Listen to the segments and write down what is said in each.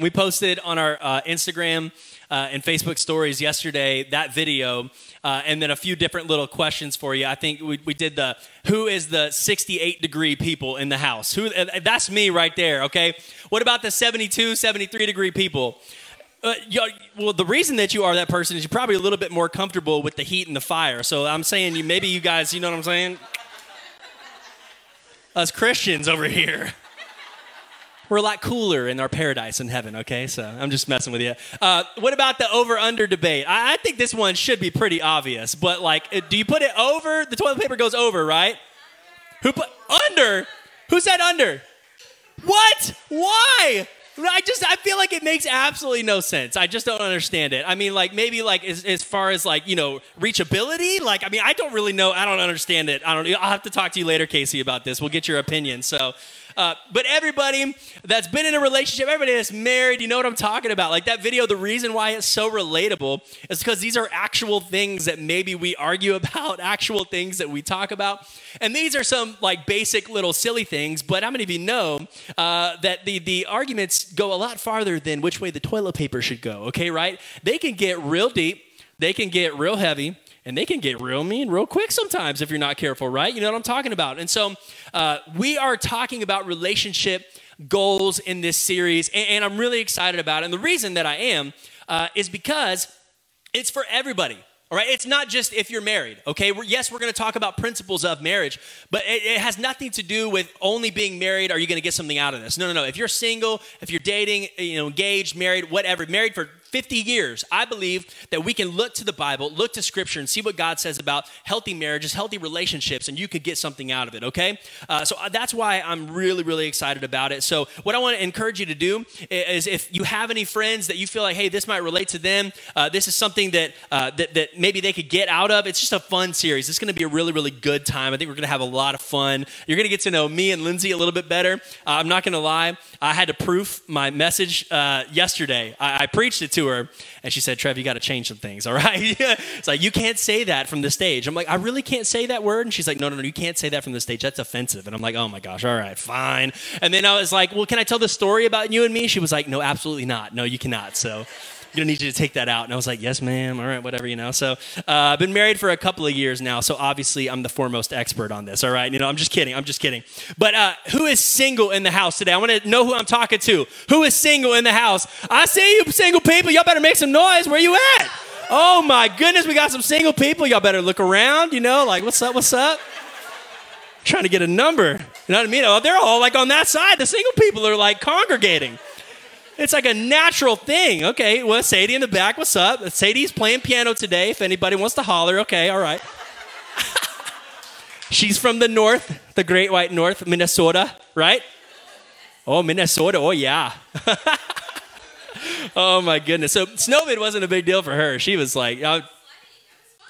We posted on our uh, Instagram uh, and Facebook stories yesterday that video, uh, and then a few different little questions for you. I think we, we did the who is the 68 degree people in the house? Who? that's me right there. Okay. What about the 72, 73 degree people? Uh, well, the reason that you are that person is you're probably a little bit more comfortable with the heat and the fire. So I'm saying you maybe you guys, you know what I'm saying? Us Christians over here we're a lot cooler in our paradise in heaven, okay? So I'm just messing with you. Uh, what about the over under debate? I, I, think this one should be pretty obvious, but like, uh, do you put it over? The toilet paper goes over, right? Who put under? Who said under? What? Why? I just I feel like it makes absolutely no sense. I just don't understand it. I mean, like maybe like as, as far as like you know reachability. Like I mean, I don't really know. I don't understand it. I don't. I'll have to talk to you later, Casey, about this. We'll get your opinion. So. Uh, but everybody that's been in a relationship, everybody that's married, you know what I'm talking about. Like that video, the reason why it's so relatable is because these are actual things that maybe we argue about, actual things that we talk about. And these are some like basic little silly things, but how many of you know uh, that the, the arguments go a lot farther than which way the toilet paper should go, okay, right? They can get real deep, they can get real heavy and they can get real mean real quick sometimes if you're not careful, right? You know what I'm talking about. And so uh, we are talking about relationship goals in this series, and, and, I'm really excited about it. And the reason that I am uh, is because it's for everybody. All right, it's not just if you're married, okay? We're, yes, we're gonna talk about principles of marriage, but it, it, has nothing to do with only being married. Are you gonna get something out of this? No, no, no. If you're single, if you're dating, you know, engaged, married, whatever, married for 50 years, I believe that we can look to the Bible, look to Scripture, and see what God says about healthy marriages, healthy relationships, and you could get something out of it, okay? Uh, so uh, that's why I'm really, really excited about it. So, what I want to encourage you to do is if you have any friends that you feel like, hey, this might relate to them, uh, this is something that, uh, that, that maybe they could get out of, it's just a fun series. It's going to be a really, really good time. I think we're going to have a lot of fun. You're going to get to know me and Lindsay a little bit better. Uh, I'm not going to lie, I had to proof my message uh, yesterday. I, I preached it to her, and she said, Trev, you got to change some things, all right? it's like, you can't say that from the stage. I'm like, I really can't say that word? And she's like, no, no, no, you can't say that from the stage. That's offensive. And I'm like, oh my gosh, all right, fine. And then I was like, well, can I tell the story about you and me? She was like, no, absolutely not. No, you cannot. So gonna need you to take that out. And I was like, yes, ma'am. All right, whatever, you know. So uh, I've been married for a couple of years now. So obviously I'm the foremost expert on this. All right, you know, I'm just kidding. I'm just kidding. But uh, who is single in the house today? I want to know who I'm talking to. Who is single in the house? I see you single people. Y'all better make some noise. Where you at? Oh my goodness, we got some single people. Y'all better look around. You know, like what's up? What's up? Trying to get a number. You know what I mean? Oh, they're all like on that side. The single people are like congregating. It's like a natural thing. Okay, well, Sadie in the back, what's up? Sadie's playing piano today. If anybody wants to holler, okay, all right. She's from the north, the great white north, Minnesota, right? Oh, Minnesota, oh yeah. oh my goodness. So Snowvid wasn't a big deal for her. She was like, uh,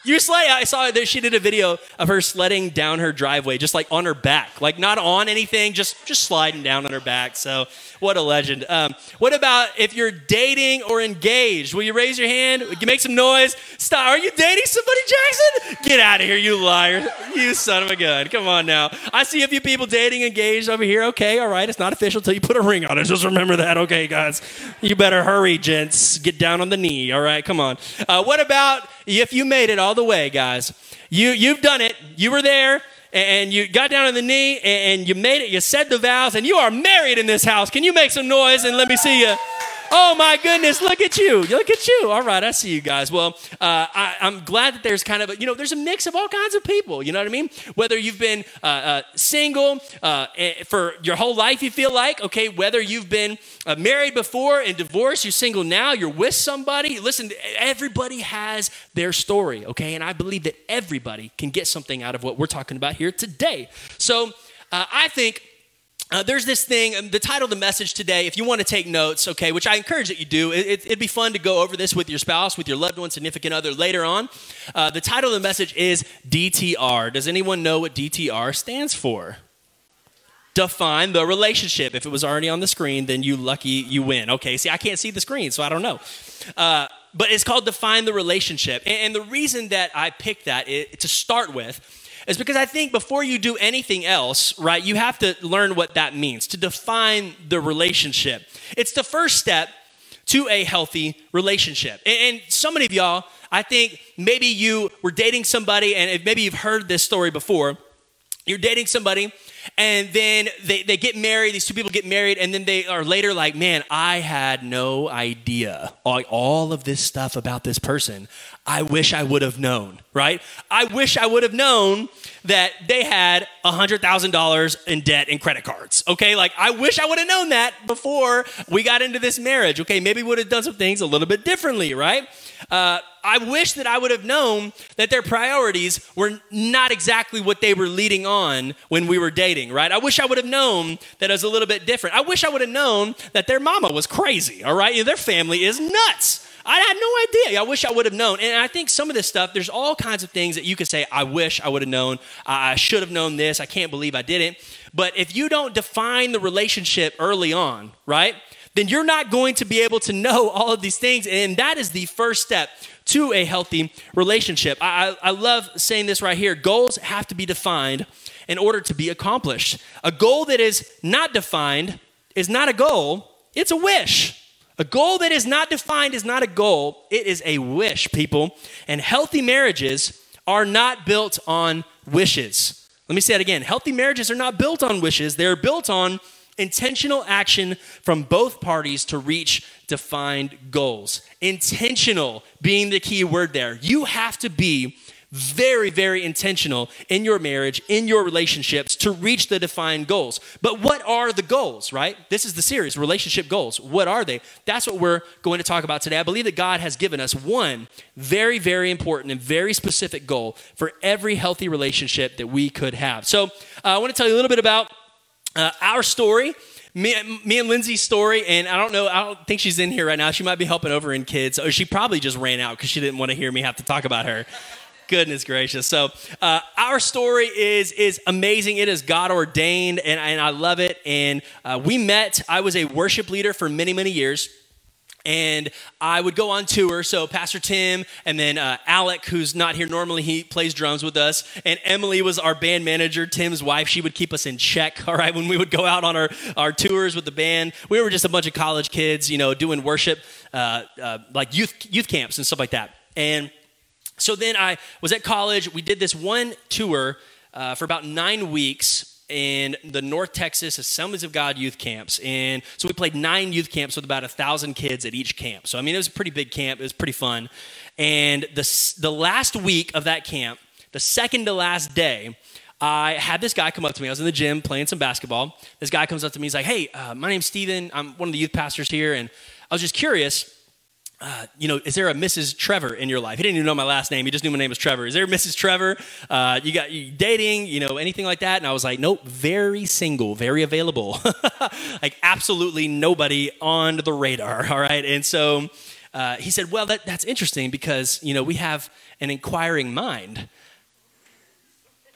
you sled. I saw that she did a video of her sledding down her driveway, just like on her back, like not on anything, just just sliding down on her back. So what a legend. Um, what about if you're dating or engaged? Will you raise your hand? Make some noise. Stop. Are you dating somebody, Jackson? Get out of here, you liar! You son of a gun. Come on now. I see a few people dating, engaged over here. Okay, all right. It's not official till you put a ring on it. Just remember that. Okay, guys. You better hurry, gents. Get down on the knee. All right. Come on. Uh, what about if you made it all the way, guys, you, you've done it. You were there and you got down on the knee and you made it. You said the vows and you are married in this house. Can you make some noise and let me see you? Oh my goodness, look at you. Look at you. All right, I see you guys. Well, uh, I, am glad that there's kind of, a, you know, there's a mix of all kinds of people. You know what I mean? Whether you've been uh, uh, single uh, eh, for your whole life, you feel like, okay, whether you've been uh, married before and divorced, you're single now, you're with somebody. Listen, everybody has their story, okay? And I believe that everybody can get something out of what we're talking about here today. So uh, I think uh, there's this thing, um, the title of the message today, if you want to take notes, okay, which I encourage that you do, it, would be fun to go over this with your spouse, with your loved one, significant other later on. Uh, the title of the message is DTR. Does anyone know what DTR stands for? Define the relationship. If it was already on the screen, then you lucky you win. Okay, see, I can't see the screen, so I don't know. Uh, but it's called Define the Relationship. And, and, the reason that I picked that is, to start with is because I think before you do anything else, right, you have to learn what that means to define the relationship. It's the first step to a healthy relationship. And, and so many of y'all, I think maybe you were dating somebody, and maybe you've heard this story before. You're dating somebody, and then they, they get married, these two people get married, and then they are later like, man, I had no idea all, all of this stuff about this person. I wish I would have known, right? I wish I would have known that they had $100,000 in debt and credit cards, okay? Like, I wish I would have known that before we got into this marriage, okay? Maybe would have done some things a little bit differently, right? Uh, I wish that I would have known that their priorities were not exactly what they were leading on when we were dating, right? I wish I would have known that it was a little bit different. I wish I would have known that their mama was crazy, all right? Their family is nuts. I had no idea. I wish I would have known. And I think some of this stuff, there's all kinds of things that you could say, I wish I would have known. I should have known this. I can't believe I didn't. But if you don't define the relationship early on, right, then you're not going to be able to know all of these things. And that is the first step to a healthy relationship. I, I, love saying this right here goals have to be defined in order to be accomplished. A goal that is not defined is not a goal, it's a wish. A goal that is not defined is not a goal, it is a wish, people. And healthy marriages are not built on wishes. Let me say it again. Healthy marriages are not built on wishes, they're built on intentional action from both parties to reach defined goals. Intentional being the key word there. You have to be very, very intentional in your marriage, in your relationships to reach the defined goals. But what are the goals, right? This is the series, relationship goals. What are they? That's what we're going to talk about today. I believe that God has given us one very, very important and very specific goal for every healthy relationship that we could have. So uh, I want to tell you a little bit about uh, our story. Me, me, and Lindsay's story, and I don't know, I don't think she's in here right now. She might be helping over in kids, or she probably just ran out because she didn't want to hear me have to talk about her. Goodness gracious. So, uh, our story is, is amazing. It is God ordained, and, and I love it. And uh, we met, I was a worship leader for many, many years and I would go on tour. So Pastor Tim, and then uh, Alec, who's not here normally, he plays drums with us, and Emily was our band manager. Tim's wife, she would keep us in check. All right, when we would go out on our our tours with the band, we were just a bunch of college kids, you know, doing worship, uh, uh, like youth youth camps and stuff like that, and so then I was at college. We did this one tour uh, for about nine weeks in the North Texas Assemblies of God youth camps. And so we played nine youth camps with about a thousand kids at each camp. So, I mean, it was a pretty big camp. It was pretty fun. And the, the last week of that camp, the second to last day, I had this guy come up to me. I was in the gym playing some basketball. This guy comes up to me. He's like, Hey, uh, my name's Steven. I'm one of the youth pastors here. And I was just curious uh, you know, is there a Mrs. Trevor in your life? He didn't even know my last name. He just knew my name was Trevor. Is there Mrs. Trevor? Uh, you got you dating, you know, anything like that? And I was like, nope, very single, very available. like absolutely nobody on the radar. All right. And so uh, he said, well, that, that's interesting because, you know, we have an inquiring mind.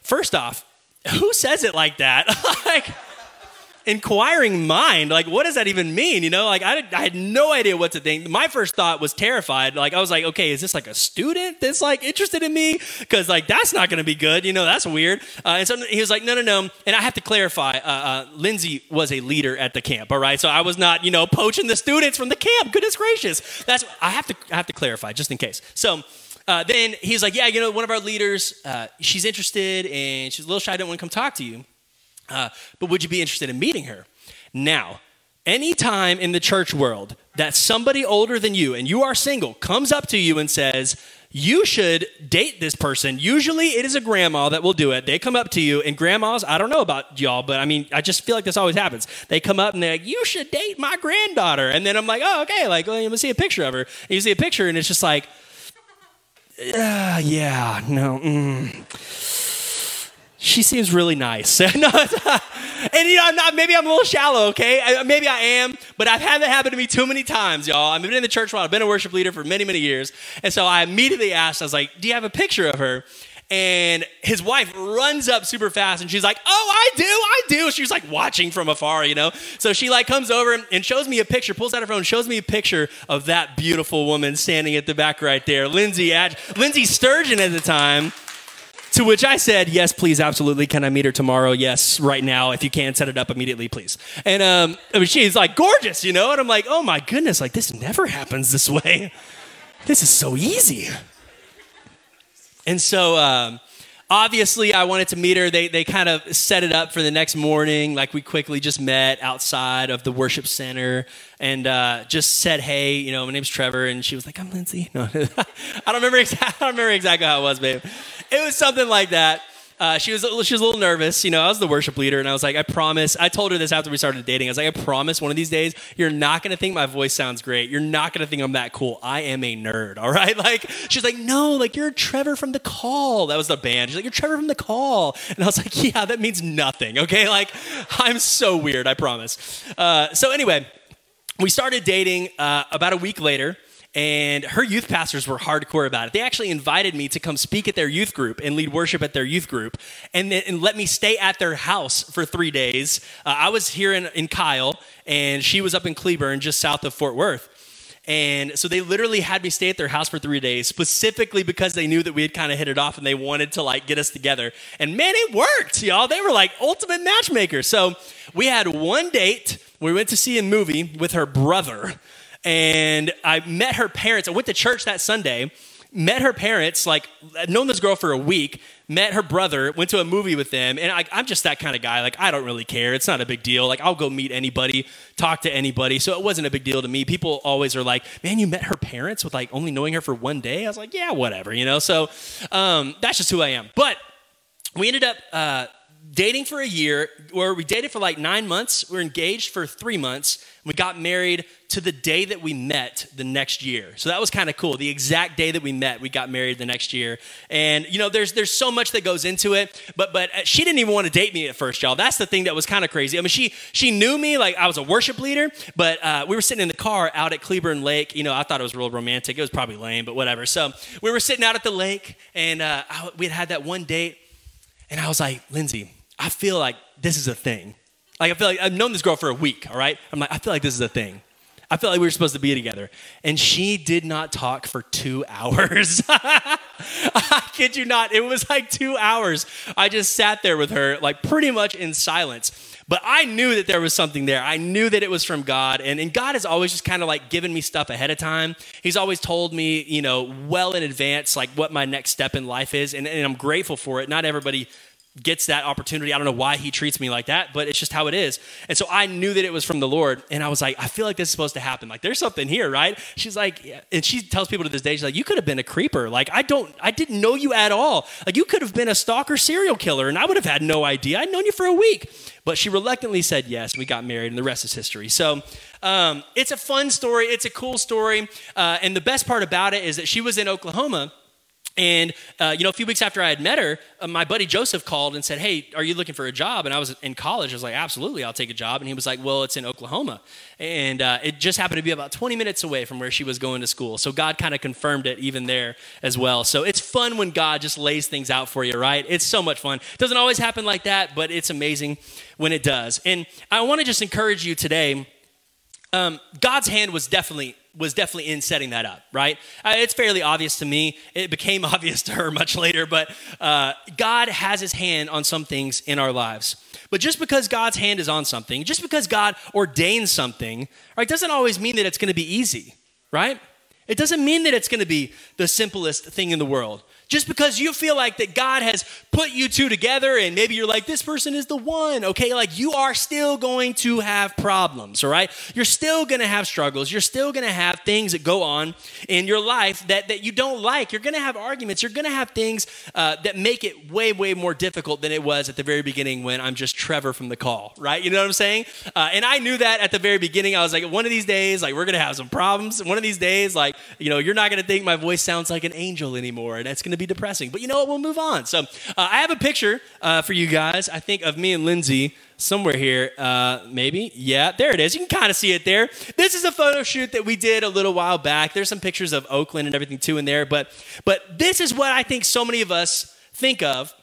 First off, who says it like that? like, inquiring mind. Like, what does that even mean? You know, like I, I had no idea what to think. My first thought was terrified. Like, I was like, okay, is this like a student that's like interested in me? Because like that's not going to be good. You know, that's weird. Uh, and so he was like, no, no, no. And I have to clarify. Uh, uh, Lindsay was a leader at the camp. All right, so I was not, you know, poaching the students from the camp. Goodness gracious. That's I have to I have to clarify just in case. So. Uh, then he's like, yeah, you know, one of our leaders, uh, she's interested and she's a little shy, I don't want to come talk to you. Uh, but would you be interested in meeting her? Now, anytime in the church world that somebody older than you and you are single comes up to you and says, you should date this person. Usually it is a grandma that will do it. They come up to you, and grandmas, I don't know about y'all, but I mean, I just feel like this always happens. They come up and they're like, You should date my granddaughter. And then I'm like, Oh, okay, like, let me see a picture of her. And you see a picture, and it's just like, uh, Yeah, no. Mm she seems really nice. and you know, I'm not, maybe I'm a little shallow, okay? maybe I am, but I've had that happen to me too many times, y'all. I've been in the church while I've been a worship leader for many, many years. And so I immediately asked, I was like, do you have a picture of her? And his wife runs up super fast and she's like, Oh, I do, I do. She's like watching from afar, you know? So she like comes over and shows me a picture, pulls out her phone, shows me a picture of that beautiful woman standing at the back right there. Lindsay, Lindsay Sturgeon at the time To which I said, yes, please, absolutely. Can I meet her tomorrow? Yes, right now. If you can, set it up immediately, please. And um, I mean, she's like gorgeous, you know? And I'm like, oh my goodness, like this never happens this way. This is so easy. And so, um, obviously i wanted to meet her. They, they kind of set it up for the next morning. Like we quickly just met outside of the worship center and uh, just said hey you know my name's trevor. And she was like i'm lindsay. No i don't remember exactly i don't remember exactly how it was babe. It was something like that uh, she was she was a little nervous. You know, I was the worship leader, and I was like, I promise. I told her this after we started dating. I was like, I promise, one of these days, you're not gonna think my voice sounds great. You're not gonna think I'm that cool. I am a nerd. All right. Like she's like, no, like you're Trevor from the Call. That was the band. She's like, you're Trevor from the Call, and I was like, yeah, that means nothing. Okay. Like I'm so weird. I promise. Uh, so anyway, we started dating uh, about a week later and her youth pastors were hardcore about it. They actually invited me to come speak at their youth group and lead worship at their youth group and, and let me stay at their house for three days. Uh, I was here in, in Kyle, and she was up in Cleburne, just south of Fort Worth. And so they literally had me stay at their house for three days, specifically because they knew that we had kind of hit it off and they wanted to like get us together. And man, it worked, y'all. They were like ultimate matchmakers. So we had one date. We went to see a movie with her brother and I met her parents. I went to church that Sunday, met her parents, like, I'd known this girl for a week, met her brother, went to a movie with them, and I, I'm just that kind of guy. Like, I don't really care. It's not a big deal. Like, I'll go meet anybody, talk to anybody. So it wasn't a big deal to me. People always are like, man, you met her parents with like only knowing her for one day? I was like, yeah, whatever, you know? So um, that's just who I am. But we ended up, uh, dating for a year, where we dated for like nine months. We were engaged for three months. We got married to the day that we met the next year. So that was kind of cool. The exact day that we met, we got married the next year. And you know, there's there's so much that goes into it. But but uh, she didn't even want to date me at first, y'all. That's the thing that was kind of crazy. I mean, she she knew me like I was a worship leader, but uh, we were sitting in the car out at Cleburne Lake. You know, I thought it was real romantic. It was probably lame, but whatever. So we were sitting out at the lake, and uh, we had had that one date, and I was like, Lindsay I feel like this is a thing. Like I feel like I've known this girl for a week, all right? I'm like, I feel like this is a thing. I felt like we were supposed to be together. And she did not talk for two hours. I kid you not. It was like two hours. I just sat there with her, like pretty much in silence. But I knew that there was something there. I knew that it was from God. And, and God has always just kind of like given me stuff ahead of time. He's always told me, you know, well in advance, like what my next step in life is. And, and I'm grateful for it. Not everybody gets that opportunity. I don't know why he treats me like that, but it's just how it is. And so I knew that it was from the Lord. And I was like, I feel like this is supposed to happen. Like, there's something here, right? She's like, and she tells people to this day, she's like, you could have been a creeper. Like, I don't, I didn't know you at all. Like, you could have been a stalker serial killer, and I would have had no idea. I'd known you for a week. But she reluctantly said yes. We got married, and the rest is history. So um, it's a fun story. It's a cool story. Uh, and the best part about it is that she was in Oklahoma and, uh, you know, a few weeks after I had met her, uh, my buddy Joseph called and said, Hey, are you looking for a job? And I was in college. I was like, Absolutely, I'll take a job. And he was like, Well, it's in Oklahoma. And uh, it just happened to be about 20 minutes away from where she was going to school. So God kind of confirmed it even there as well. So it's fun when God just lays things out for you, right? It's so much fun. It doesn't always happen like that, but it's amazing when it does. And I want to just encourage you today. Um, God's hand was definitely was definitely in setting that up, right? Uh, it's fairly obvious to me. It became obvious to her much later, but uh, God has his hand on some things in our lives. But just because God's hand is on something, just because God ordains something, right, doesn't always mean that it's going to be easy, right? It doesn't mean that it's going to be the simplest thing in the world. Just because you feel like that God has put you two together and maybe you're like, this person is the one, okay? Like you are still going to have problems, all right? You're still gonna have struggles. You're still gonna have things that go on in your life that, that you don't like. You're gonna have arguments. You're gonna have things uh, that make it way, way more difficult than it was at the very beginning when I'm just Trevor from the call, right? You know what I'm saying? Uh, and I knew that at the very beginning. I was like, one of these days, like, we're gonna have some problems. One of these days, like, you know, you're not gonna think my voice sounds like an angel anymore, and that's gonna be depressing. But you know what? We'll move on. So uh, I have a picture uh, for you guys, I think, of me and Lindsay somewhere here. Uh, maybe. Yeah, there it is. You can kind of see it there. This is a photo shoot that we did a little while back. There's some pictures of Oakland and everything too in there. But, but this is what I think so many of us think of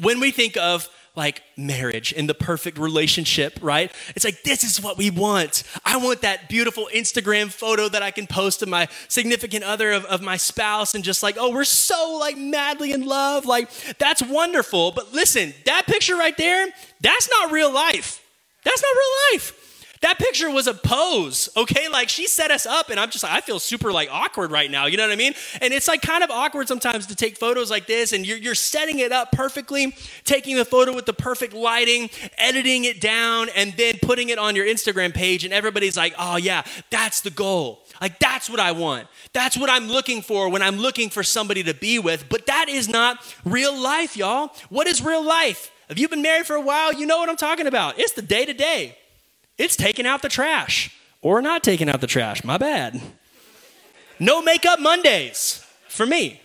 when we think of like marriage and the perfect relationship, right? It's like, this is what we want. I want that beautiful Instagram photo that I can post of my significant other, of, of my spouse, and just like, oh, we're so like madly in love. Like, that's wonderful. But listen, that picture right there, that's not real life. That's not real life. That picture was a pose, okay? Like she set us up, and I'm just, like, I feel super like awkward right now, you know what I mean? And it's like kind of awkward sometimes to take photos like this, and you're, you're setting it up perfectly, taking the photo with the perfect lighting, editing it down, and then putting it on your Instagram page, and everybody's like, oh yeah, that's the goal. Like, that's what I want. That's what I'm looking for when I'm looking for somebody to be with. But that is not real life, y'all. What is real life? If you've been married for a while, you know what I'm talking about. It's the day to day. It's taking out the trash or not taking out the trash. My bad. No makeup Mondays for me.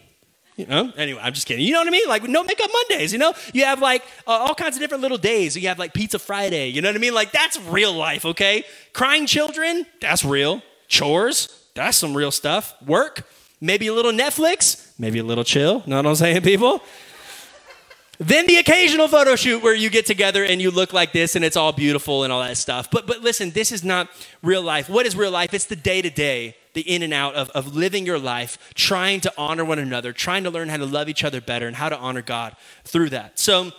You know, anyway, I'm just kidding. You know what I mean? Like no makeup Mondays. You know, you have like uh, all kinds of different little days. You have like Pizza Friday. You know what I mean? Like that's real life. Okay, crying children. That's real. Chores. That's some real stuff. Work. Maybe a little Netflix. Maybe a little chill. Know what I'm saying, people? Then the occasional photo shoot where you get together and you look like this and it's all beautiful and all that stuff. But but listen, this is not real life. What is real life? It's the day to day, the in and out of, of living your life, trying to honor one another, trying to learn how to love each other better and how to honor God through that. So,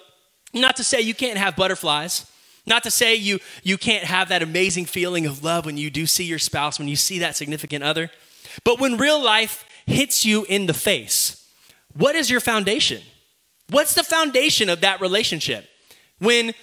not to say you can't have butterflies. Not to say you you can't have that amazing feeling of love when you do see your spouse, when you see that significant other. But when real life hits you in the face, what is your foundation? What's the foundation of that relationship? When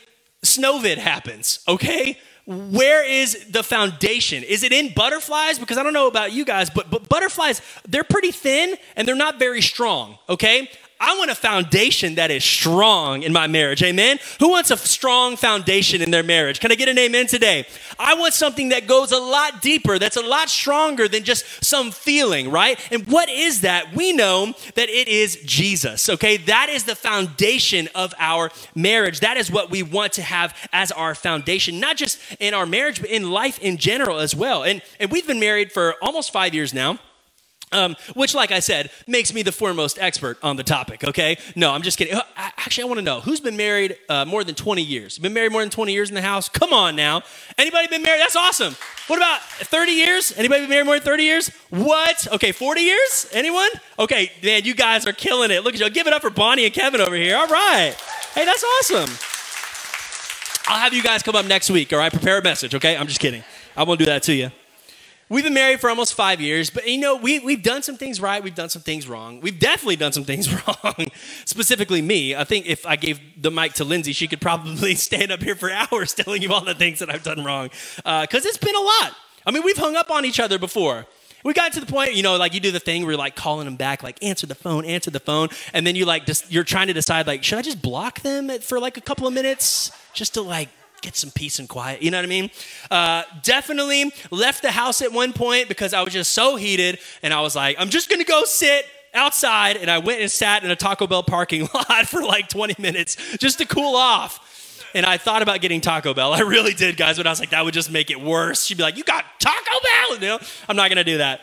Snowvid happens, okay? Where is the foundation? Is it in butterflies? Because I don't know about you guys, but, but butterflies, they're pretty thin and they're not very strong, okay? I want a foundation that is strong in my marriage. Amen. Who wants a strong foundation in their marriage? Can I get an amen today? I want something that goes a lot deeper, that's a lot stronger than just some feeling, right? And what is that? We know that it is Jesus, okay? That is the foundation of our marriage. That is what we want to have as our foundation, not just in our marriage, but in life in general as well. And, and we've been married for almost five years now. Um, which, like I said, makes me the foremost expert on the topic, okay? No, I'm just kidding. Uh, actually, I want to know who's been married uh, more than 20 years? Been married more than 20 years in the house? Come on now. Anybody been married? That's awesome. What about 30 years? Anybody been married more than 30 years? What? Okay, 40 years? Anyone? Okay, man, you guys are killing it. Look at you. Give it up for Bonnie and Kevin over here. All right. Hey, that's awesome. I'll have you guys come up next week, all right? Prepare a message, okay? I'm just kidding. I won't do that to you. We've been married for almost five years, but you know, we, we've done some things right, we've done some things wrong. We've definitely done some things wrong, specifically me. I think if I gave the mic to Lindsay, she could probably stand up here for hours telling you all the things that I've done wrong. Because uh, it's been a lot. I mean, we've hung up on each other before. We got to the point, you know, like you do the thing where you're like calling them back, like answer the phone, answer the phone, and then you like just you're trying to decide like should I just block them for like a couple of minutes just to like get some peace and quiet. You know what I mean? Uh, definitely left the house at one point because I was just so heated and I was like, I'm just gonna go sit outside. And I went and sat in a Taco Bell parking lot for like 20 minutes just to cool off. And I thought about getting Taco Bell. I really did, guys, but I was like, that would just make it worse. She'd be like, You got Taco Bell? You know, I'm not gonna do that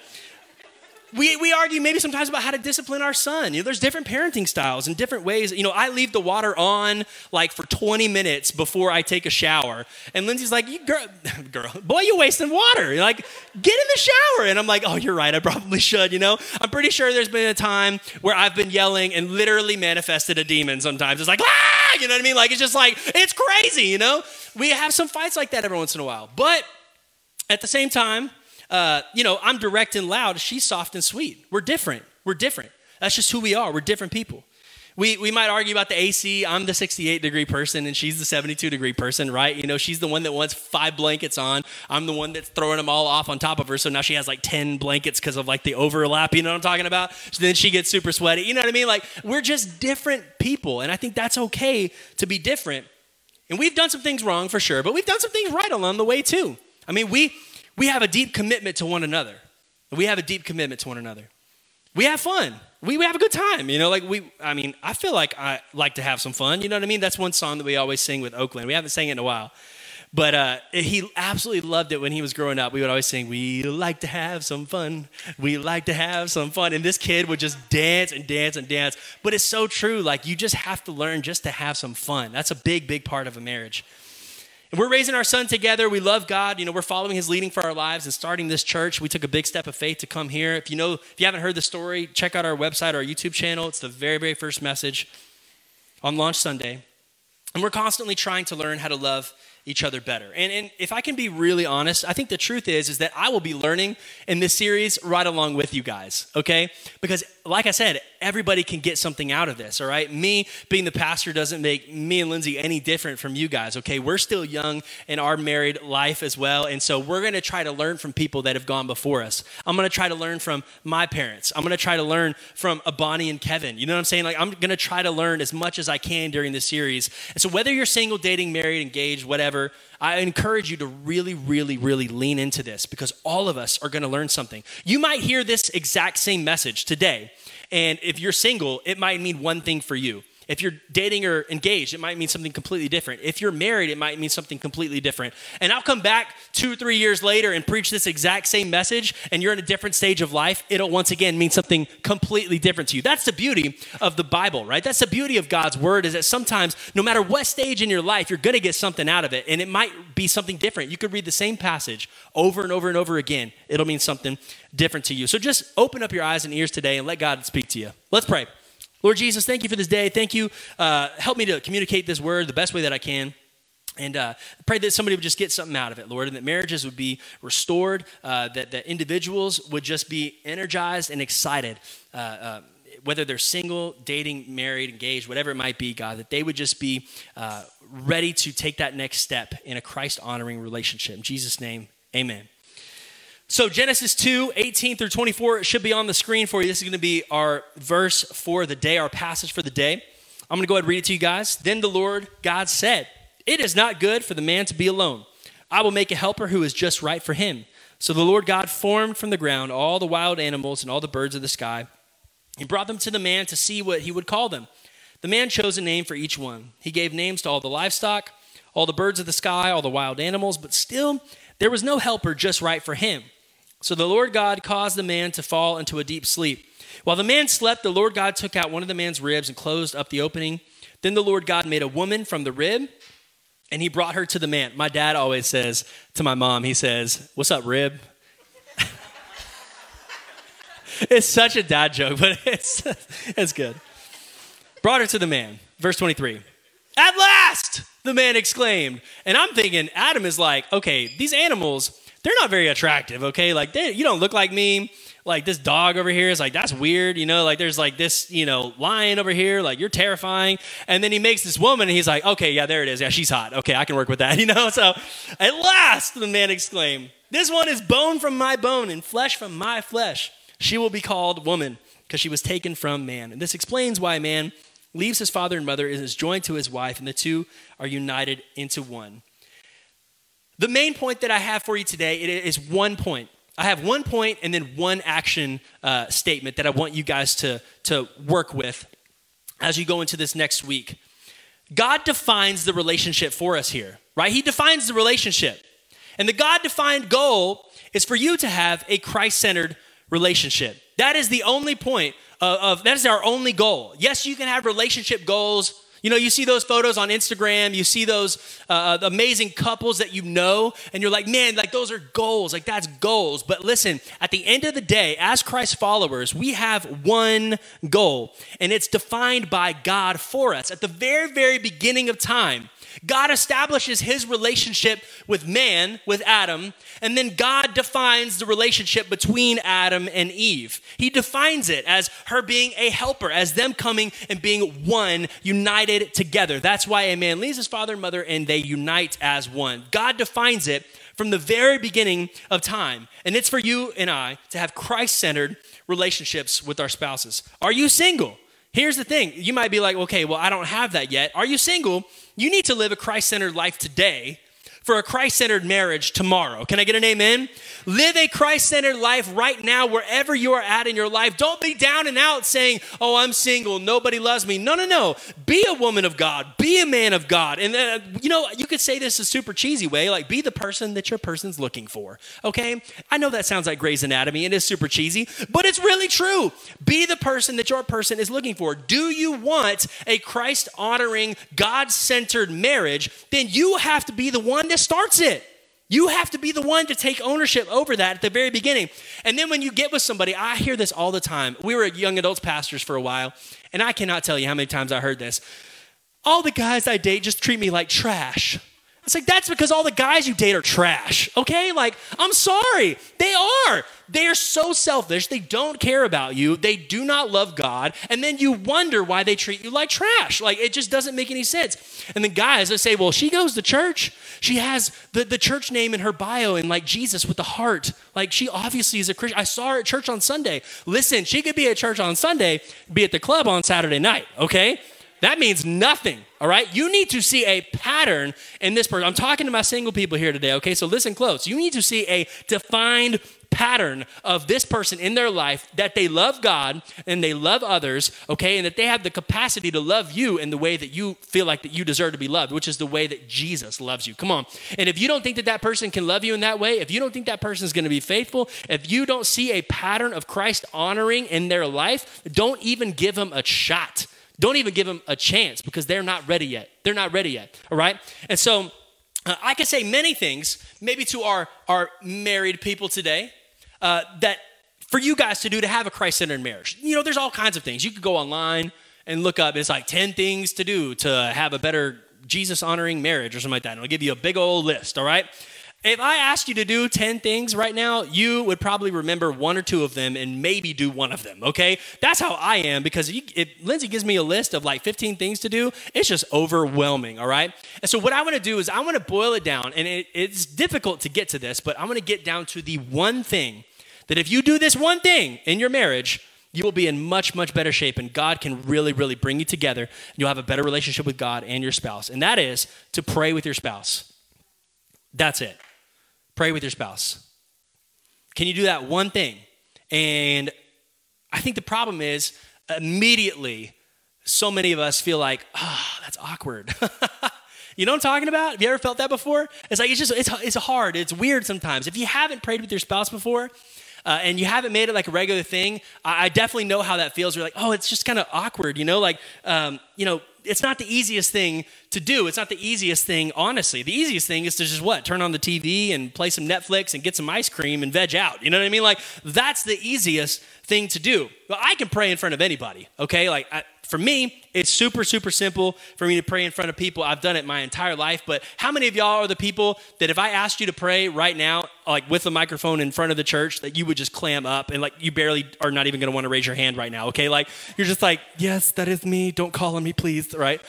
we, we argue maybe sometimes about how to discipline our son. You know, there's different parenting styles and different ways. You know, I leave the water on like for 20 minutes before I take a shower. And Lindsay's like, you girl, girl, boy, you're wasting water. You're like, get in the shower. And I'm like, oh, you're right. I probably should, you know? I'm pretty sure there's been a time where I've been yelling and literally manifested a demon sometimes. It's like, ah, you know what I mean? Like, it's just like, it's crazy, you know? We have some fights like that every once in a while. But at the same time, uh, you know, I'm direct and loud. She's soft and sweet. We're different. We're different. That's just who we are. We're different people. We, we might argue about the AC. I'm the 68 degree person and she's the 72 degree person, right? You know, she's the one that wants five blankets on. I'm the one that's throwing them all off on top of her. So now she has like 10 blankets because of like the overlap. You know what I'm talking about? So then she gets super sweaty. You know what I mean? Like we're just different people. And I think that's okay to be different. And we've done some things wrong for sure, but we've done some things right along the way too. I mean, we, we have a deep commitment to one another. We have a deep commitment to one another. We have fun. We, we have a good time. You know, like we, I mean, I feel like I like to have some fun. You know what I mean? That's one song that we always sing with Oakland. We haven't sang it in a while. But uh, he absolutely loved it when he was growing up. We would always sing, We like to have some fun. We like to have some fun. And this kid would just dance and dance and dance. But it's so true. Like, you just have to learn just to have some fun. That's a big, big part of a marriage. And we're raising our son together. We love God. You know, we're following his leading for our lives and starting this church. We took a big step of faith to come here. If you know, if you haven't heard the story, check out our website, our YouTube channel. It's the very, very first message on launch Sunday. And we're constantly trying to learn how to love each other better. And, and if I can be really honest, I think the truth is is that I will be learning in this series right along with you guys, okay? Because like I said, everybody can get something out of this, all right? Me being the pastor doesn't make me and Lindsay any different from you guys, okay? We're still young in our married life as well, and so we're to try to learn from people that have gone before us. I'm to try to learn from my parents. I'm to try to learn from Bonnie and Kevin. You know what I'm saying? Like I'm to try to learn as much as I can during this series. And so whether you're single, dating, married, engaged, whatever, I encourage you to really, really, really lean into this because all of us are going to learn something. You might hear this exact same message today, and if you're single, it might mean one thing for you. If you're dating or engaged, it might mean something completely different. If you're married, it might mean something completely different. And I'll come back two three years later and preach this exact same message, and you're in a different stage of life, it'll once again mean something completely different to you. That's the beauty of the Bible, right? That's the beauty of God's word is that sometimes, no matter what stage in your life, you're gonna get something out of it, and it might be something different. You could read the same passage over and over and over again, it'll mean something different to you. So just open up your eyes and ears today and let God speak to you. Let's pray. Lord Jesus, thank you for this day. Thank you. Uh, help me to communicate this word the best way that I can. And uh, pray that somebody would just get something out of it, Lord, and that marriages would be restored, uh, that, that individuals would just be energized and excited, uh, uh whether they're single, dating, married, engaged, whatever it might be, God, that they would just be uh, ready to take that next step in a Christ honoring relationship. In Jesus' name, amen. So, Genesis 2, 18 through 24, it should be on the screen for you. This is going to be our verse for the day, our passage for the day. I'm going to go ahead and read it to you guys. Then the Lord God said, It is not good for the man to be alone. I will make a helper who is just right for him. So the Lord God formed from the ground all the wild animals and all the birds of the sky. He brought them to the man to see what he would call them. The man chose a name for each one. He gave names to all the livestock, all the birds of the sky, all the wild animals, but still there was no helper just right for him. So the Lord God caused the man to fall into a deep sleep. While the man slept, the Lord God took out one of the man's ribs and closed up the opening. Then the Lord God made a woman from the rib, and he brought her to the man. My dad always says to my mom, he says, What's up, rib? it's such a dad joke, but it's, it's good. Brought her to the man. Verse 23. At last, the man exclaimed. And I'm thinking, Adam is like, okay, these animals, they're not very attractive, okay? Like, they, you don't look like me. Like, this dog over here is like, that's weird, you know? Like, there's like this, you know, lion over here, like, you're terrifying. And then he makes this woman, and he's like, okay, yeah, there it is. Yeah, she's hot. Okay, I can work with that, you know? So, at last, the man exclaimed, This one is bone from my bone and flesh from my flesh. She will be called woman because she was taken from man. And this explains why man leaves his father and mother and is joined to his wife, and the two are united into one. The main point that I have for you today it is one point. I have one point and then one action uh, statement that I want you guys to, to work with as you go into this next week. God defines the relationship for us here, right? He defines the relationship. And the God defined goal is for you to have a Christ centered relationship. That is the only point of, of, that is our only goal. Yes, you can have relationship goals you know, you see those photos on Instagram, you see those uh, uh, amazing couples that you know, and you're like, man, like those are goals, like that's goals. But listen, at the end of the day, as Christ followers, we have one goal, and it's defined by God for us. At the very, very beginning of time, God establishes his relationship with man, with Adam, and then God defines the relationship between Adam and Eve. He defines it as her being a helper, as them coming and being one, united together. That's why a man leaves his father and mother and they unite as one. God defines it from the very beginning of time. And it's for you and I to have Christ centered relationships with our spouses. Are you single? Here's the thing you might be like, okay, well, I don't have that yet. Are you single? You need to live a Christ centered life today for a Christ centered marriage tomorrow. Can I get an amen? Live a Christ centered life right now, wherever you are at in your life. Don't be down and out saying, Oh, I'm single, nobody loves me. No, no, no. Be a woman of God, be a man of God. And, uh, you know, you could say this a super cheesy way like, be the person that your person's looking for, okay? I know that sounds like Grey's Anatomy, and it is super cheesy, but it's really true. Be the person that your person is looking for. Do you want a Christ honoring, God centered marriage? Then you have to be the one starts it. You have to be the one to take ownership over that at the very beginning. And then when you get with somebody, I hear this all the time. We were young adults pastors for a while, and I cannot tell you how many times I heard this. All the guys I date just treat me like trash. It's like, that's because all the guys you date are trash, okay? Like, I'm sorry. They are. They are so selfish. They don't care about you. They do not love God. And then you wonder why they treat you like trash. Like, it just doesn't make any sense. And the guys, they say, well, she goes to church. She has the, the church name in her bio and like Jesus with the heart. Like, she obviously is a Christian. I saw her at church on Sunday. Listen, she could be at church on Sunday, be at the club on Saturday night, okay? That means nothing, all right? You need to see a pattern in this person. I'm talking to my single people here today, okay? So listen close. You need to see a defined pattern of this person in their life that they love God and they love others, okay? And that they have the capacity to love you in the way that you feel like that you deserve to be loved, which is the way that Jesus loves you. Come on. And if you don't think that that person can love you in that way, if you don't think that person is going to be faithful, if you don't see a pattern of Christ honoring in their life, don't even give them a shot don't even give them a chance because they're not ready yet. They're not ready yet. All right? And so uh, I could say many things, maybe to our, our married people today, uh, that for you guys to do to have a Christ centered marriage. You know, there's all kinds of things. You could go online and look up, it's like 10 things to do to have a better Jesus honoring marriage or something like that. And I'll give you a big old list, all right? If I asked you to do 10 things right now, you would probably remember one or two of them and maybe do one of them, okay? That's how I am because if Lindsay gives me a list of like 15 things to do, it's just overwhelming, all right? And so what I want to do is I want to boil it down, and it, it's difficult to get to this, but I'm to get down to the one thing that if you do this one thing in your marriage, you will be in much, much better shape, and God can really, really bring you together. You'll have a better relationship with God and your spouse, and that is to pray with your spouse. That's it. Pray with your spouse. Can you do that one thing? And I think the problem is immediately so many of us feel like, oh, that's awkward. you know what I'm talking about? Have you ever felt that before? It's like, it's just, it's, it's hard. It's weird sometimes. If you haven't prayed with your spouse before, uh, and you haven't made it like a regular thing, I, I definitely know how that feels. You're like, oh, it's just kind of awkward, you know? Like, um, you know, it's not the easiest thing to do. It's not the easiest thing, honestly. The easiest thing is to just what? Turn on the TV and play some Netflix and get some ice cream and veg out. You know what I mean? Like, that's the easiest thing to do. Well, I can pray in front of anybody, okay? Like, I, for me, it's super, super simple for me to pray in front of people. I've done it my entire life, but how many of y'all are the people that if I asked you to pray right now, like with a microphone in front of the church, that you would just clam up and like you barely are not even gonna wanna raise your hand right now, okay? Like, you're just like, yes, that is me. Don't call on me, please, right?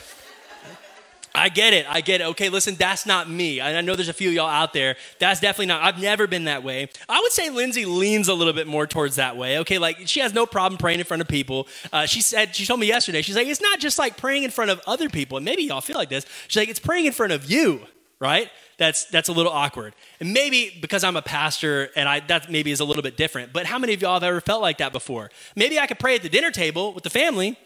I get it. I get it. Okay, listen, that's not me. I know there's a few y'all out there. That's definitely not. I've never been that way. I would say Lindsay leans a little bit more towards that way. Okay, like she has no problem praying in front of people. Uh, she said, she told me yesterday, she's like, it's not just like praying in front of other people. And maybe y'all feel like this. She's like, it's praying in front of you, right? That's that's a little awkward. And maybe because I'm a pastor and I that maybe is a little bit different. But how many of y'all have ever felt like that before? Maybe I could pray at the dinner table with the family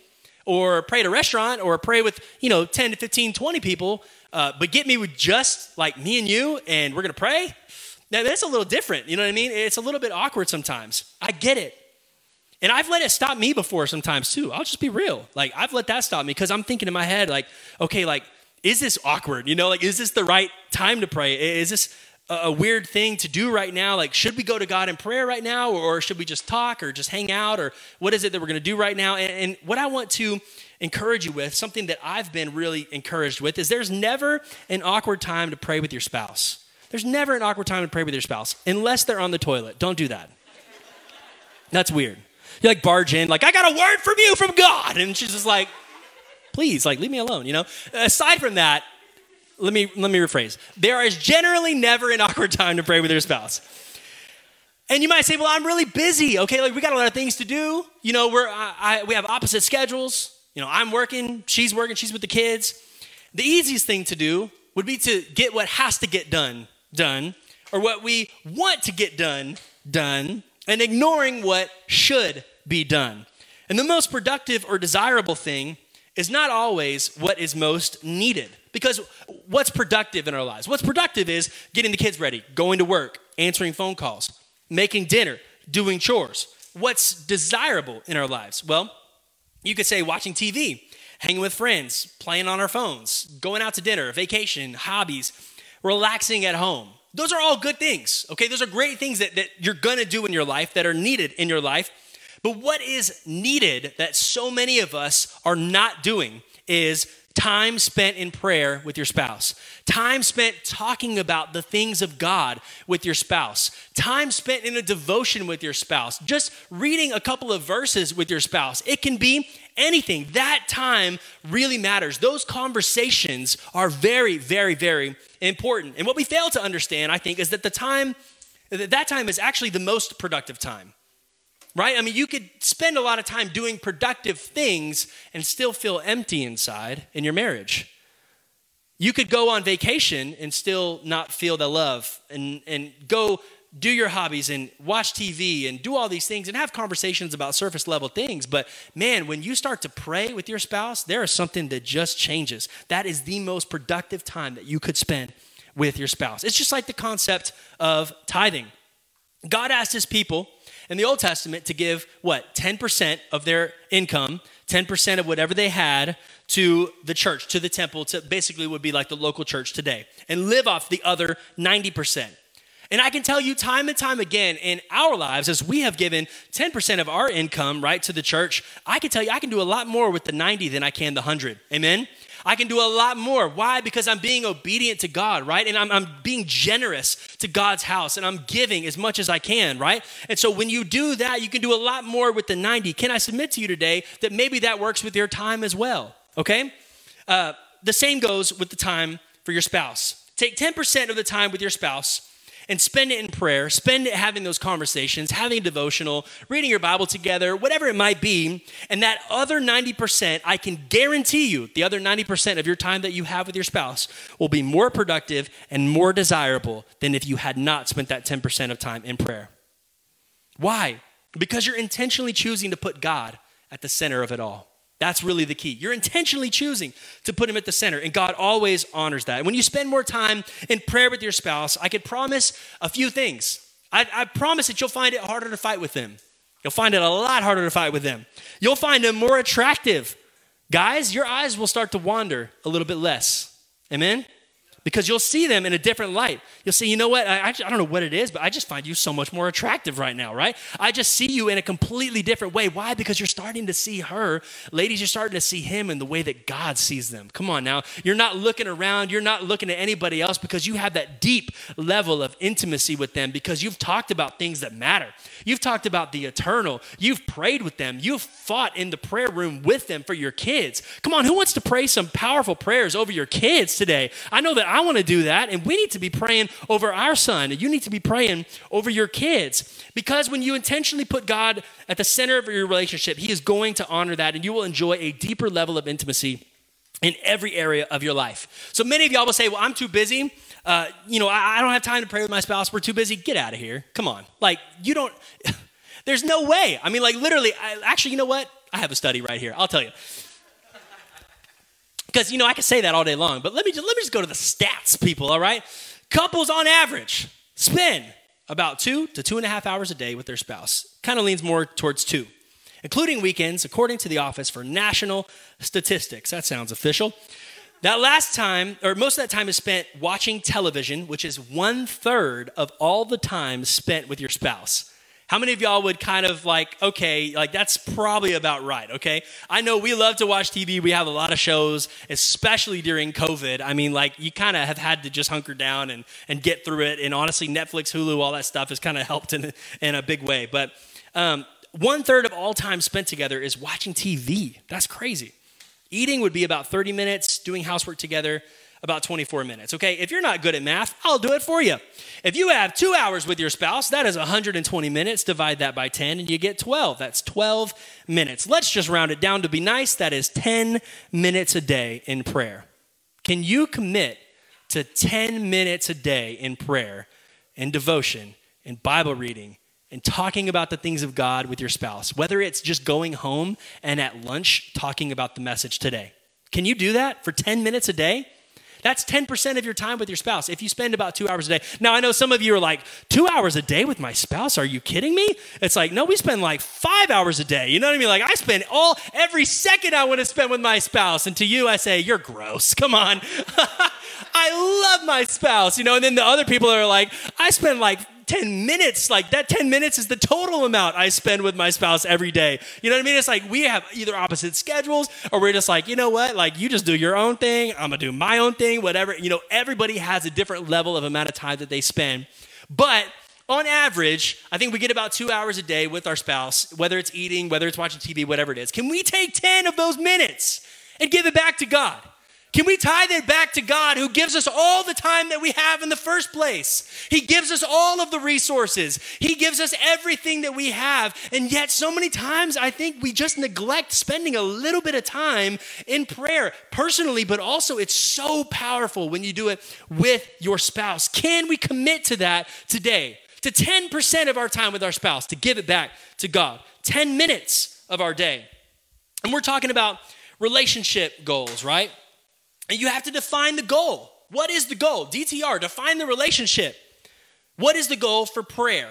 or pray at a restaurant or pray with, you know, 10 to 15, 20 people, uh, but get me with just like me and you and we're going to pray. Now, that's a little different. You know what I mean? It's a little bit awkward sometimes. I get it. And I've let it stop me before sometimes too. I'll just be real. Like, I've let that stop me because I'm thinking in my head, like, okay, like, is this awkward? You know, like, is this the right time to pray? Is this a weird thing to do right now. Like, should we go to God in prayer right now, or should we just talk or just hang out, or what is it that we're going to do right now? And, and, what I want to encourage you with, something that I've been really encouraged with, is there's never an awkward time to pray with your spouse. There's never an awkward time to pray with your spouse unless they're on the toilet. Don't do that. That's weird. You like barge in, like, I got a word from you from God. And she's just like, please, like, leave me alone, you know? Aside from that, let me let me rephrase. There is generally never an awkward time to pray with your spouse. And you might say, "Well, I'm really busy. Okay, like we got a lot of things to do. You know, we're I, I, we have opposite schedules. You know, I'm working, she's working, she's with the kids. The easiest thing to do would be to get what has to get done done, or what we want to get done done, and ignoring what should be done. And the most productive or desirable thing is not always what is most needed. Because what's productive in our lives? What's productive is getting the kids ready, going to work, answering phone calls, making dinner, doing chores. What's desirable in our lives? Well, you could say watching TV, hanging with friends, playing on our phones, going out to dinner, vacation, hobbies, relaxing at home. Those are all good things, okay? Those are great things that, that you're gonna do in your life, that are needed in your life. But what is needed that so many of us are not doing is time spent in prayer with your spouse, time spent talking about the things of God with your spouse, time spent in a devotion with your spouse, just reading a couple of verses with your spouse. It can be anything. That time really matters. Those conversations are very, very, very important. And what we fail to understand, I think, is that the time, that time is actually the most productive time right? I mean, you could spend a lot of time doing productive things and still feel empty inside in your marriage. You could go on vacation and still not feel the love and, and go do your hobbies and watch TV and do all these things and have conversations about surface level things. But man, when you start to pray with your spouse, there is something that just changes. That is the most productive time that you could spend with your spouse. It's just like the concept of tithing. God asked his people in the Old Testament to give what? 10% of their income, 10% of whatever they had to the church, to the temple, to basically would be like the local church today, and live off the other 90%. And I can tell you time and time again in our lives, as we have given 10% of our income, right, to the church, I can tell you I can do a lot more with the 90 than I can the 100. Amen? I can do a lot more. Why? Because I'm being obedient to God, right? And I'm, I'm being generous to God's house and I'm giving as much as I can, right? And so when you do that, you can do a lot more with the 90. Can I submit to you today that maybe that works with your time as well, okay? Uh, the same goes with the time for your spouse. Take 10% of the time with your spouse and spend it in prayer, spend it having those conversations, having a devotional, reading your Bible together, whatever it might be. And that other 90%, I can guarantee you, the other 90% of your time that you have with your spouse will be more productive and more desirable than if you had not spent that 10% of time in prayer. Why? Because you're intentionally choosing to put God at the center of it all. That's really the key. You're intentionally choosing to put him at the center, and God always honors that. when you spend more time in prayer with your spouse, I could promise a few things. I, I promise that you'll find it harder to fight with them. You'll find it a lot harder to fight with them. You'll find them more attractive. Guys, your eyes will start to wander a little bit less. Amen? Because you'll see them in a different light. You'll say, you know what? I, I, I, don't know what it is, but I just find you so much more attractive right now, right? I just see you in a completely different way. Why? Because you're starting to see her. Ladies, you're starting to see him in the way that God sees them. Come on now. You're not looking around, you're not looking at anybody else because you have that deep level of intimacy with them because you've talked about things that matter. You've talked about the eternal. You've prayed with them. You've fought in the prayer room with them for your kids. Come on, who wants to pray some powerful prayers over your kids today? I know that I want to do that, and we need to be praying over our son, you need to be praying over your kids. Because when you intentionally put God at the center of your relationship, He is going to honor that, and you will enjoy a deeper level of intimacy in every area of your life. So many of y'all will say, Well, I'm too busy uh, you know, I, I don't have time to pray with my spouse. We're too busy. Get out of here. Come on. Like, you don't, there's no way. I mean, like, literally, I, actually, you know what? I have a study right here. I'll tell you. Because, you know, I could say that all day long, but let me, just, let me just go to the stats, people, all right? Couples on average spend about two to two and a half hours a day with their spouse. Kind of leans more towards two, including weekends, according to the Office for National Statistics. That sounds official. That last time, or most of that time is spent watching television, which is one third of all the time spent with your spouse. How many of y'all would kind of like, okay, like that's probably about right, okay? I know we love to watch TV. We have a lot of shows, especially during COVID. I mean, like you kind of have had to just hunker down and, and get through it. And honestly, Netflix, Hulu, all that stuff has kind of helped in, in a big way. But um, one third of all time spent together is watching TV. That's crazy. Eating would be about 30 minutes, doing housework together, about 24 minutes. Okay, if you're not good at math, I'll do it for you. If you have two hours with your spouse, that is 120 minutes. Divide that by 10, and you get 12. That's 12 minutes. Let's just round it down to be nice. That is 10 minutes a day in prayer. Can you commit to 10 minutes a day in prayer and devotion and Bible reading and talking about the things of God with your spouse, whether it's just going home and at lunch talking about the message today. Can you do that for 10 minutes a day? That's 10% of your time with your spouse if you spend about two hours a day. Now, I know some of you are like, two hours a day with my spouse? Are you kidding me? It's like, no, we spend like five hours a day. You know what I mean? Like, I spend all, every second I want to spend with my spouse. And to you, I say, you're gross. Come on. I love my spouse, you know, and then the other people are like, I spend like 10 minutes, like that 10 minutes is the total amount I spend with my spouse every day. You know what I mean? It's like we have either opposite schedules or we're just like, you know what? Like you just do your own thing. I'm going to do my own thing, whatever. You know, everybody has a different level of amount of time that they spend. But on average, I think we get about two hours a day with our spouse, whether it's eating, whether it's watching TV, whatever it is. Can we take 10 of those minutes and give it back to God? Can we tie that back to God who gives us all the time that we have in the first place? He gives us all of the resources. He gives us everything that we have. And yet, so many times, I think we just neglect spending a little bit of time in prayer personally, but also it's so powerful when you do it with your spouse. Can we commit to that today? To 10% of our time with our spouse, to give it back to God. 10 minutes of our day. And we're talking about relationship goals, right? And you have to define the goal. What is the goal? DTR, define the relationship. What is the goal for prayer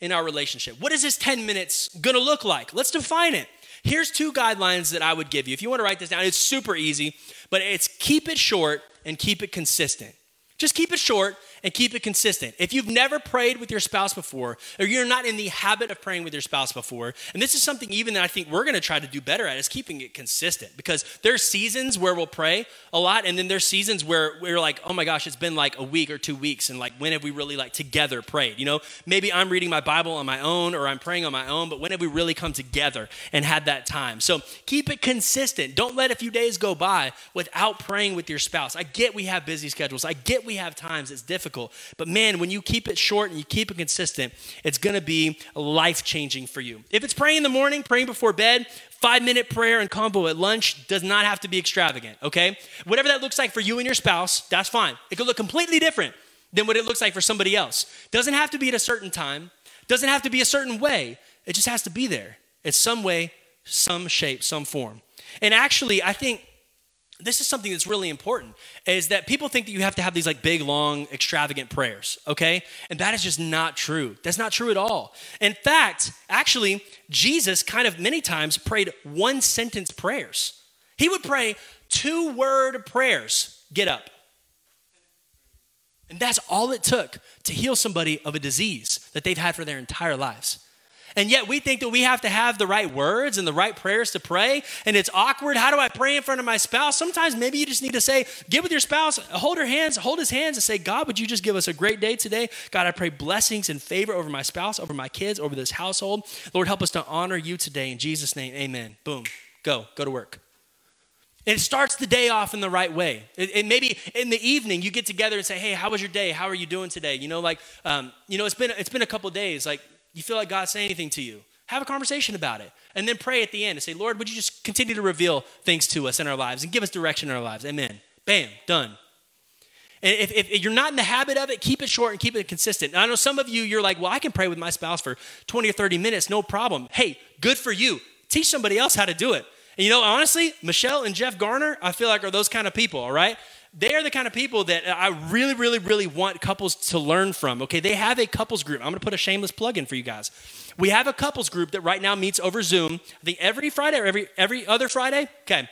in our relationship? What is this 10 minutes gonna look like? Let's define it. Here's two guidelines that I would give you. If you wanna write this down, it's super easy, but it's keep it short and keep it consistent. Just keep it short and keep it consistent. If you've never prayed with your spouse before, or you're not in the habit of praying with your spouse before, and this is something even that I think we're gonna try to do better at, is keeping it consistent. Because there's seasons where we'll pray a lot, and then there's seasons where we're like, oh my gosh, it's been like a week or two weeks, and like when have we really like together prayed? You know, maybe I'm reading my Bible on my own or I'm praying on my own, but when have we really come together and had that time? So keep it consistent. Don't let a few days go by without praying with your spouse. I get we have busy schedules. I get we have times it's difficult difficult. But man, when you keep it short and you keep it consistent, it's going to be life changing for you. If it's praying in the morning, praying before bed, five minute prayer and combo at lunch does not have to be extravagant, okay? Whatever that looks like for you and your spouse, that's fine. It could look completely different than what it looks like for somebody else. Doesn't have to be at a certain time, doesn't have to be a certain way. It just has to be there. It's some way, some shape, some form. And actually, I think this is something that's really important is that people think that you have to have these like big long extravagant prayers okay? And that is just not true. That's not true at all. In fact actually jesus kind of many times prayed one sentence prayers. He would pray two word prayers get up. And that's all it took to heal somebody of a disease that they've had for their entire lives and yet we think that we have to have the right words and the right prayers to pray. And it's awkward. How do I pray in front of my spouse? Sometimes maybe you just need to say, get with your spouse, hold her hands, hold his hands, and say, God, would you just give us a great day today? God, I pray blessings and favor over my spouse, over my kids, over this household. Lord, help us to honor you today. In Jesus' name, amen. Boom. Go. Go to work. And it starts the day off in the right way. And maybe in the evening you get together and say, "Hey, how was your day? How are you doing today?" You know, like, um, you know, it's been it's been a couple days. Like, you feel like God's saying anything to you, have a conversation about it. And then pray at the end and say, Lord, would you just continue to reveal things to us in our lives and give us direction in our lives? Amen. Bam, done. And if, if, you're not in the habit of it, keep it short and keep it consistent. I know some of you, you're like, well, I can pray with my spouse for 20 or 30 minutes, no problem. Hey, good for you. Teach somebody else how to do it. And you know, honestly, Michelle and Jeff Garner, I feel like are those kind of people, all right? They are the kind of people that I really, really, really want couples to learn from. Okay, they have a couples group. I'm gonna put a shameless plug in for you guys. We have a couples group that right now meets over Zoom. I think every Friday or every every other Friday. Okay.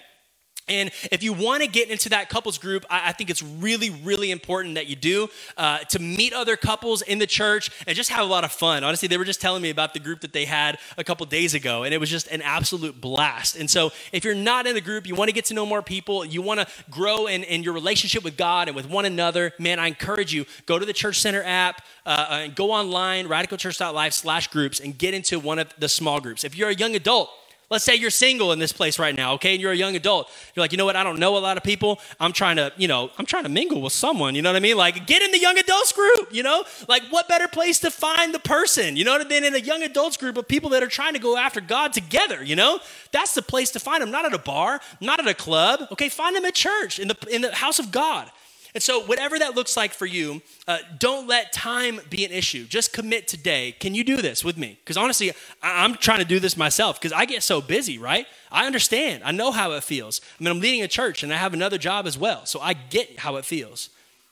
And if you want to get into that couples group, I, I think it's really, really important that you do uh, to meet other couples in the church and just have a lot of fun. Honestly, they were just telling me about the group that they had a couple days ago, and it was just an absolute blast. And so, if you're not in the group, you want to get to know more people, you want to grow in, in your relationship with God and with one another, man, I encourage you go to the Church Center app uh, and go online, radicalchurch.life slash groups, and get into one of the small groups. If you're a young adult, Let's say you're single in this place right now, okay, and you're a young adult. You're like, you know what? I don't know a lot of people. I'm trying to, you know, I'm trying to mingle with someone. You know what I mean? Like, get in the young adults group. You know, like what better place to find the person? You know, than in a young adults group of people that are trying to go after God together. You know, that's the place to find them. Not at a bar, not at a club. Okay, find them at church in the in the house of God. And so, whatever that looks like for you, uh, don't let time be an issue. Just commit today. Can you do this with me? Because honestly, I- I'm trying to do this myself because I get so busy, right? I understand. I know how it feels. I mean, I'm leading a church and I have another job as well. So, I get how it feels.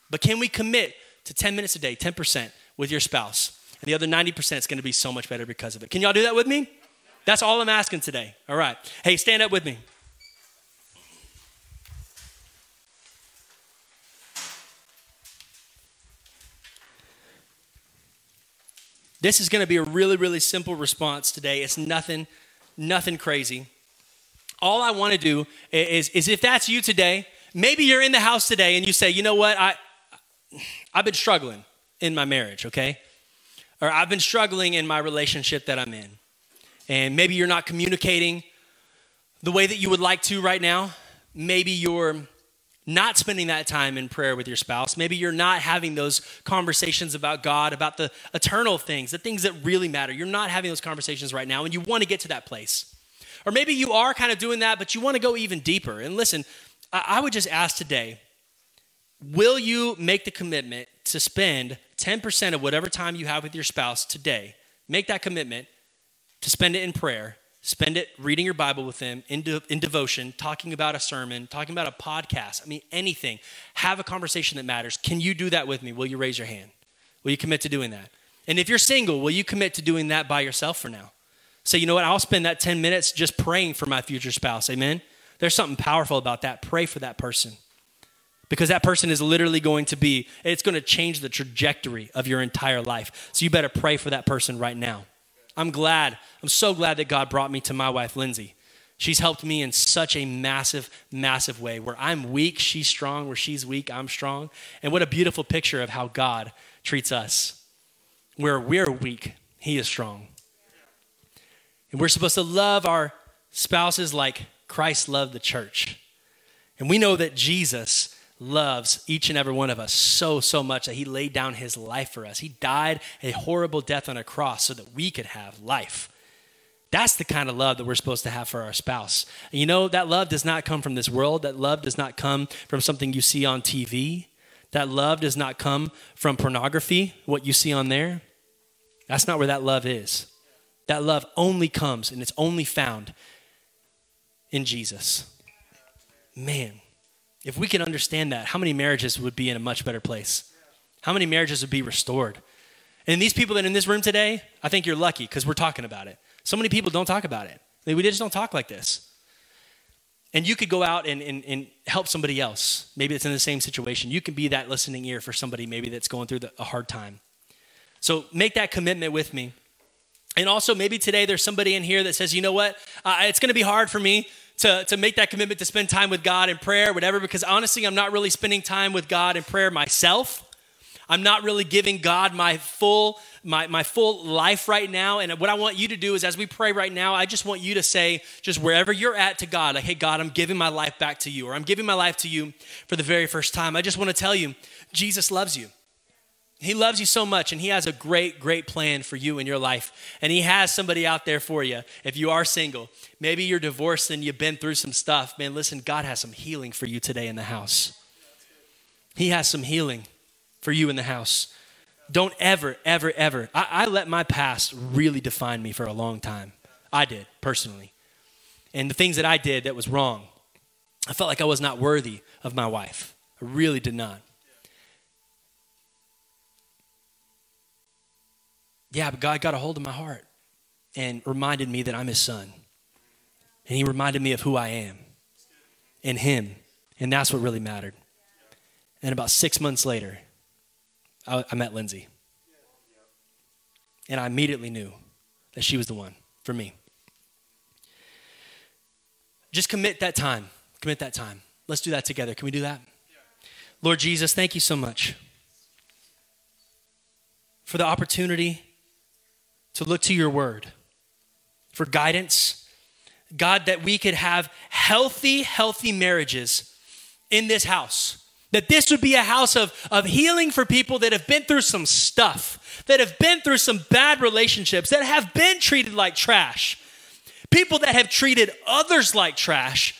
But can we commit to 10 minutes a day, 10% with your spouse? And the other 90% is going to be so much better because of it. Can y'all do that with me? That's all I'm asking today. All right. Hey, stand up with me. This is going to be a really, really simple response today. It's nothing, nothing crazy. All I want to do is, is if that's you today, maybe you're in the house today and you say, you know what, I, I've been struggling in my marriage, okay? Or I've been struggling in my relationship that I'm in. And maybe you're not communicating the way that you would like to right now. Maybe you're not spending that time in prayer with your spouse. Maybe you're not having those conversations about God, about the eternal things, the things that really matter. You're not having those conversations right now, and you want to get to that place. Or maybe you are kind of doing that, but you want to go even deeper. And listen, I would just ask today will you make the commitment to spend 10% of whatever time you have with your spouse today? Make that commitment to spend it in prayer Spend it reading your Bible with them in, de- in devotion, talking about a sermon, talking about a podcast. I mean, anything. Have a conversation that matters. Can you do that with me? Will you raise your hand? Will you commit to doing that? And if you're single, will you commit to doing that by yourself for now? Say, you know what? I'll spend that 10 minutes just praying for my future spouse. Amen? There's something powerful about that. Pray for that person. Because that person is literally going to be, it's going to change the trajectory of your entire life. So you better pray for that person right now. I'm glad, I'm so glad that God brought me to my wife, Lindsay. She's helped me in such a massive, massive way. Where I'm weak, she's strong. Where she's weak, I'm strong. And what a beautiful picture of how God treats us. Where we're weak, He is strong. And we're supposed to love our spouses like Christ loved the church. And we know that Jesus loves each and every one of us so, so much that he laid down his life for us. He died a horrible death on a cross so that we could have life. That's the kind of love that we're supposed to have for our spouse. And you know, that love does not come from this world. That love does not come from something you see on TV. That love does not come from pornography, what you see on there. That's not where that love is. That love only comes and it's only found in Jesus. Man, if we can understand that, how many marriages would be in a much better place? How many marriages would be restored? And these people that are in this room today, I think you're lucky because we're talking about it. So many people don't talk about it. We just don't talk like this. And you could go out and, and, and help somebody else. Maybe it's in the same situation. You can be that listening ear for somebody maybe that's going through the, a hard time. So make that commitment with me. And also, maybe today there's somebody in here that says, you know what, uh, it's going to be hard for me to, to make that commitment to spend time with God in prayer, whatever, because honestly, I'm not really spending time with God in prayer myself. I'm not really giving God my full my, my full life right now. And what I want you to do is as we pray right now, I just want you to say, just wherever you're at to God, like, hey, God, I'm giving my life back to you, or I'm giving my life to you for the very first time. I just want to tell you, Jesus loves you. He loves you so much, and He has a great, great plan for you in your life. And He has somebody out there for you. If you are single, maybe you're divorced and you've been through some stuff, man, listen, God has some healing for you today in the house. He has some healing for you in the house. Don't ever, ever, ever. I, I let my past really define me for a long time. I did, personally. And the things that I did that was wrong, I felt like I was not worthy of my wife. I really did not. Yeah, but God got a hold of my heart and reminded me that I'm his son. And he reminded me of who I am in him. And that's what really mattered. And about six months later, I, I met Lindsay. And I immediately knew that she was the one for me. Just commit that time. Commit that time. Let's do that together. Can we do that? Lord Jesus, thank you so much for the opportunity to look to your word for guidance. God, that we could have healthy, healthy marriages in this house. That this would be a house of, of healing for people that have been through some stuff, that have been through some bad relationships, that have been treated like trash, people that have treated others like trash.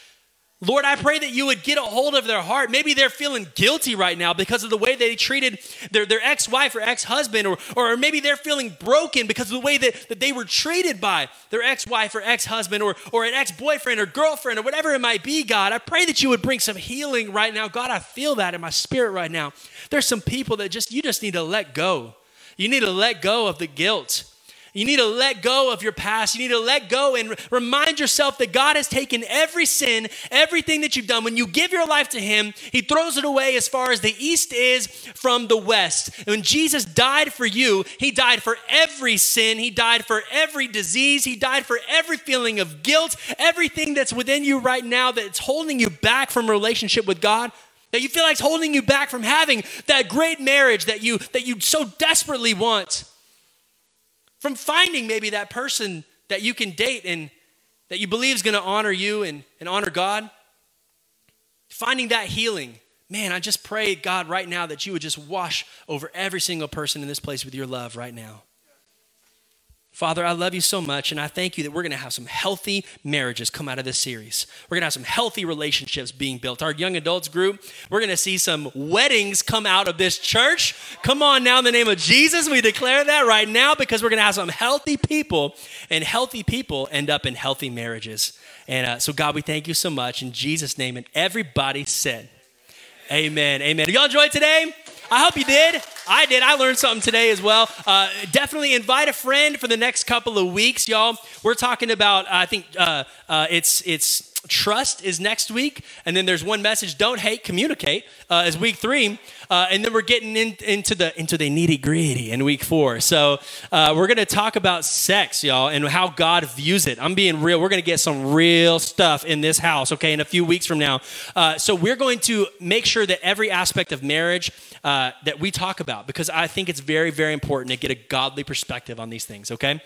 Lord, I pray that you would get a hold of their heart. Maybe they're feeling guilty right now because of the way they treated their, their ex wife or ex husband, or, or maybe they're feeling broken because of the way that, that they were treated by their ex wife or ex husband, or, or an ex boyfriend or girlfriend, or whatever it might be, God. I pray that you would bring some healing right now. God, I feel that in my spirit right now. There's some people that just, you just need to let go. You need to let go of the guilt. You need to let go of your past. You need to let go and remind yourself that God has taken every sin, everything that you've done. When you give your life to Him, He throws it away as far as the east is from the west. And when Jesus died for you, He died for every sin. He died for every disease. He died for every feeling of guilt, everything that's within you right now that's holding you back from a relationship with God that you feel like it's holding you back from having that great marriage that you that you so desperately want from finding maybe that person that you can date and that you believe is going to honor you and, and honor God. Finding that healing. Man, I just pray, God, right now that you would just wash over every single person in this place with your love right now. Father, I love you so much, and I thank you that we're going to have some healthy marriages come out of this series. We're going to have some healthy relationships being built. Our young adults group, we're going to see some weddings come out of this church. Come on now, in the name of Jesus, we declare that right now because we're going to have some healthy people, and healthy people end up in healthy marriages. And uh, so, God, we thank you so much in Jesus' name. And everybody said, Amen. Amen. Y'all enjoy today? I hope you did. I did. I learned something today as well. Uh, definitely invite a friend for the next couple of weeks, y'all. We're talking about. I think uh, uh it's it's trust is next week, and then there's one message: don't hate, communicate. Uh, is week three, uh, and then we're getting in, into the into the nitty gritty in week four. So uh, we're gonna talk about sex, y'all, and how God views it. I'm being real. We're gonna get some real stuff in this house, okay, in a few weeks from now. Uh, so we're going to make sure that every aspect of marriage uh, that we talk about, because I think it's very very important to get a godly perspective on these things. Okay,